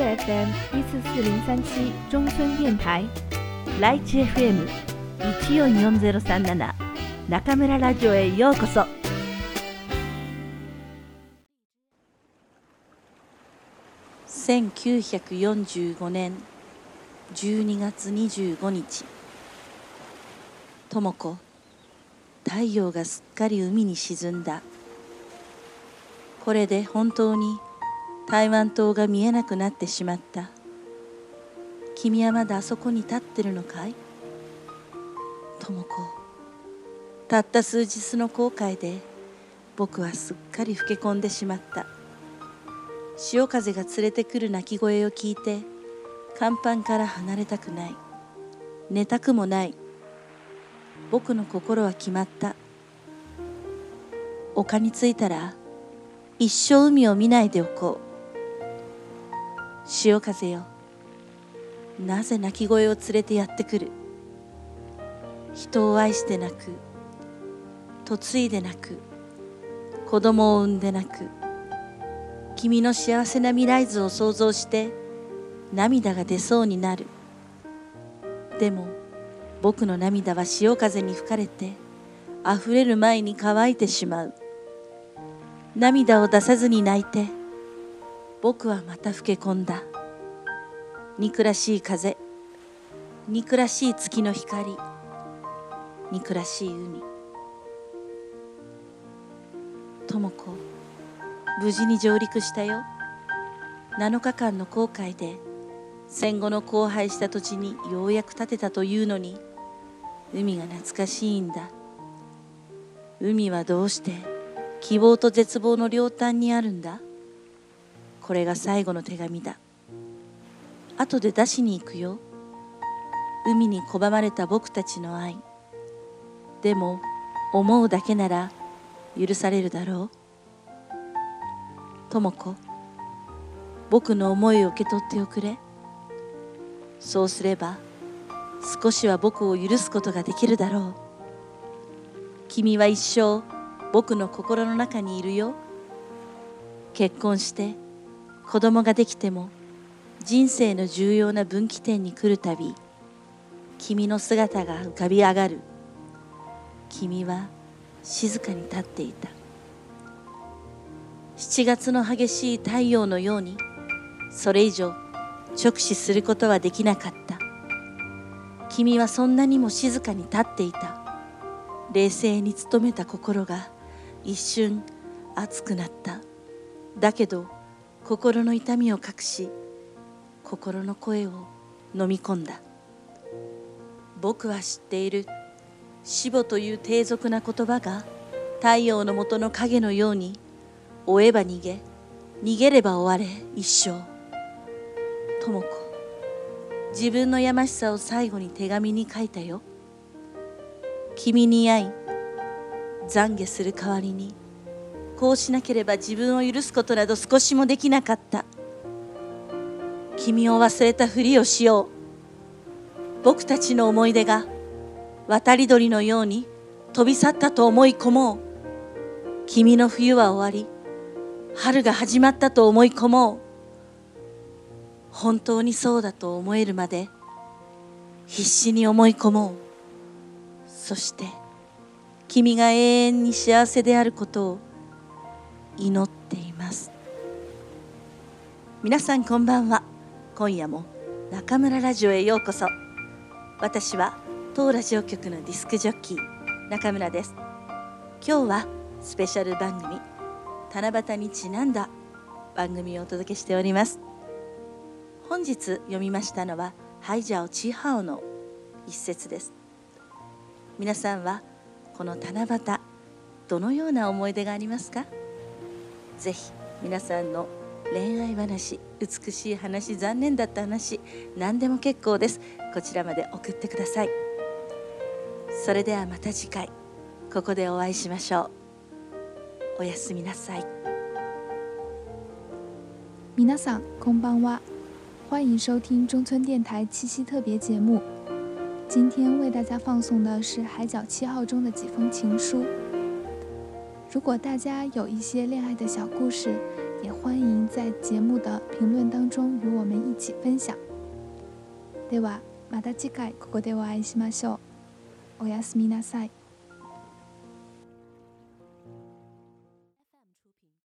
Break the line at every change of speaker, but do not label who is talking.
FM 一四四零三七中村電台ライチ FM 一四四ゼロ三七中村ラジオへようこそ。
1945年12月25日智子太陽がすっかり海に沈んだこれで本当に台湾島が見えなくなってしまった。君はまだあそこに立ってるのかい？智子。たった数日の後悔で僕はすっかり老け込んでしまった。潮風が連れてくる鳴き声を聞いて甲板から離れたくない。寝たくもない。僕の心は決まった。丘に着いたら一生海を見ないでおこう。潮風よ。なぜ鳴き声を連れてやってくる？人を愛してなく。嫁いでなく。子供を産んでなく。君の幸せな未来図を想像して涙が出そうになる。でも僕の涙は潮風に吹かれて溢れる前に乾いてしまう。涙を出さずに泣いて僕はまた老け込んだ。憎らしい風。憎らしい月の光。憎らしい海。智子無事に上陸したよ。7日間の航海で戦後の荒廃した土地にようやく建てたというのに海が懐かしいんだ。海はどうして希望と絶望の両端にあるんだ。これが最後の手紙だ。後で出しに行くよ。海に拒まれた僕たちの愛。でも思うだけなら許されるだろう。智子僕の思いを受け取っておくれ。そうすれば少しは僕を許すことができるだろう。君は一生僕の心の中にいるよ。結婚して子供ができても人生の重要な分岐点に来るたび君の姿が浮かび上がる。君は静かに立っていた。7月の激しい太陽のようにそれ以上直視することはできなかった。君はそんなにも静かに立っていた。冷静に努めた心が一瞬熱くなった。だけど心の痛みを隠し心の声を飲み込んだ。僕は知っている。死母という低俗な言葉が太陽の下の影のように追えば逃げ逃げれば終われ一生。智子自分のやましさを最後に手紙に書いたよ。君に会い懺悔する代わりにこうしなければ自分を許すことなど少しもできなかった。君を忘れたふりをしよう。僕たちの思い出が渡り鳥のように飛び去ったと思い込もう。君の冬は終わり。春が始まったと思い込もう。本当にそうだと思えるまで必死に思い込もう。そして君が永遠に幸せであることを祈っています。皆さんこんばんは。今夜も中村ラジオへようこそ。私は当ラジオ局のディスクジョッキー中村です。今日はスペシャル番組七夕にちなんだ番組をお届けしております。本日読みましたのはハイジャオチーハオの一節です。皆さんはこの七夕どのような思い出がありますか？ぜひ皆さんの恋愛話美しい話残念だった話何でも結構です。こちらまで送ってください。それではまた次回ここでお会いしましょう。おやすみなさい。
皆さんこんばんは，欢迎收听中村电台七夕特别节目。今天为大家放送的是《海角七号》中的几封情书。如果大家有一些恋爱的小故事，也欢迎 在节目的评论当中与我们一起分享。ではまた次回ここでお会いしましょう。おやすみなさい。